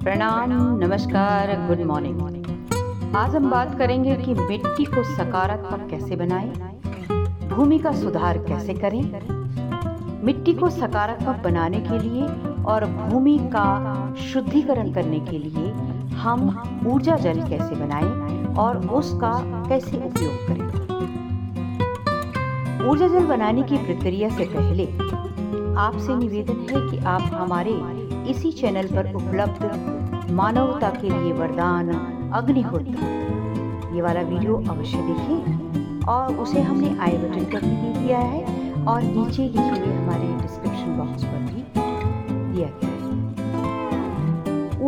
प्रणाम, नमस्कार good morning आज हम बात करेंगे कि मिट्टी को सकारात्मक कैसे बनाएँ, भूमि का सुधार कैसे करें। मिट्टी को सकारात्मक बनाने के लिए और भूमि का शुद्धिकरण करने के लिए हम ऊर्जा जल कैसे बनाएँ और उसका कैसे उपयोग करें। ऊर्जा जल बनाने की प्रक्रिया से पहले आपसे निवेदन है कि आप हमारे इसी चैनल पर उपलब्ध मानवता के लिए वरदान अग्निहोत्र ये वाला वीडियो अवश्य देखें और उसे हमने आई बटन पर भी दिया है और नीचे लिखे हुए हमारे डिस्क्रिप्शन बॉक्स पर भी दिया गया है।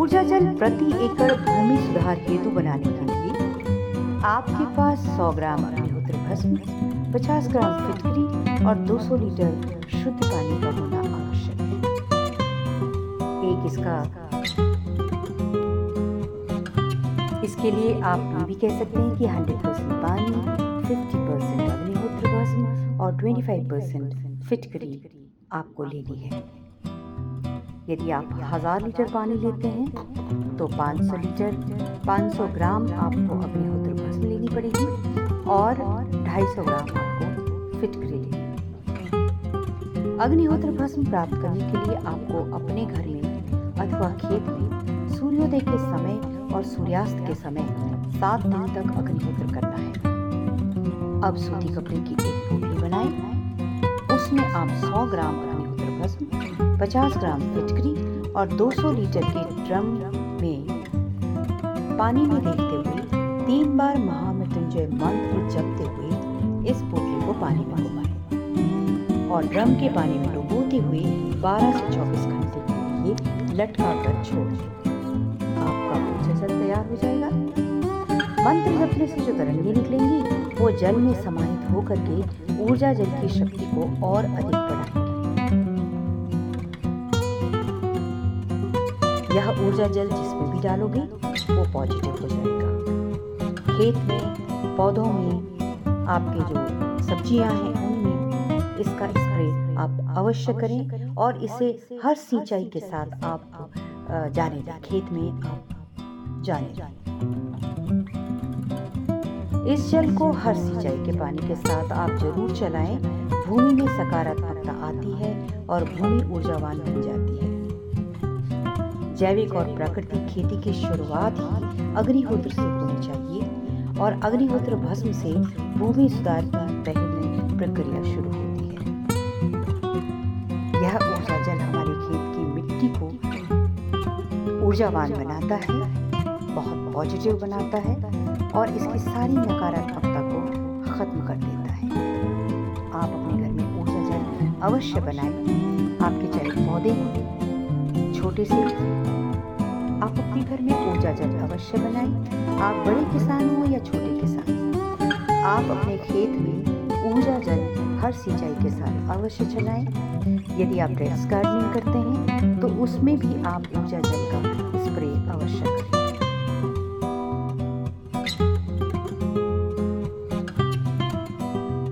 ऊर्जा जल प्रति एकड़ भूमि सुधार हेतु बनाने के लिए आपके पास 100 ग्राम अग्निहोत्र भस्म 50 ग्राम फिटकरी और 200 लीटर शुद्ध पानी का एक इसका इसके लिए आप ये भी कह सकते हैं कि 100 परसेंट पानी 50 परसेंट अग्निहोत्र भस्म और 25 परसेंट फिटकरी आपको लेनी है। यदि आप हज़ार लीटर पानी लेते हैं तो 500 लीटर 500 ग्राम आपको अग्निहोत्र भस्म लेनी पड़ेगी और 250 ग्राम आपको फिटकरी लेनी अग्निहोत्र भस्म प्राप्त करने के लिए आपको अपने घर में अथवा खेत में सूर्योदय के समय और सूर्यास्त के समय सात दिन तक अग्निहोत्र करना है। अब सूती कपड़े की एक पोटली बनाएँ। उसमें आप 100 ग्राम अग्निहोत्र भस्म 50 ग्राम फिटकरी और 200 लीटर के ड्रम में पानी में देखते हुए तीन बार महामृत्युंजय मंत्र जपते हुए इस पोटली को पानी में डुबाएँ। और ड्रम के पानी में डुबोते हुए 12 से 24 घंटे के लिए लटका कर छोड़ आपका जल तैयार हो जाएगा। मंत्र जपने से जो तरंगे निकलेंगी, वो जल में समाहित होकर के ऊर्जा जल की शक्ति को और अधिक बढ़ाएँगे। यह ऊर्जा जल जिसमें भी डालोगे, वो पॉजिटिव हो जाएगा। खेत में, पौधों में, आपके जो सब्ज़ियाँ हैं, उनमें इसका स्प्रे आप अवश्य करें। और इसे हर सिंचाई के साथ आप जाने, खेत में आप जाने। इस जल को हर सिंचाई के पानी के साथ आप ज़रूर चलाएँ। भूमि में सकारात्मकता आती है और भूमि ऊर्जावान बन जाती है। जैविक और प्राकृतिक खेती की शुरुआत ही अग्निहोत्र से होनी चाहिए और अग्निहोत्र भस्म से भूमि सुधार की पहली प्रक्रिया शुरू ऊर्जावान बनाता है, बहुत पॉजिटिव बनाता है और इसकी सारी नकारात्मकता को खत्म कर देता है। आप अपने घर में ऊर्जा जल अवश्य बनाएँ। आपके चाहे पौधे हों छोटे से, आप अपने घर में ऊर्जा जल अवश्य बनाएँ। आप बड़े किसान हो या छोटे किसान, आप अपने खेत में ऊर्जा जल हर सिंचाई के साथ अवश्य चलाएँ। यदि आप टेरेस गार्डनिंग करते हैं तो उसमें भी आप ऊर्जा जल का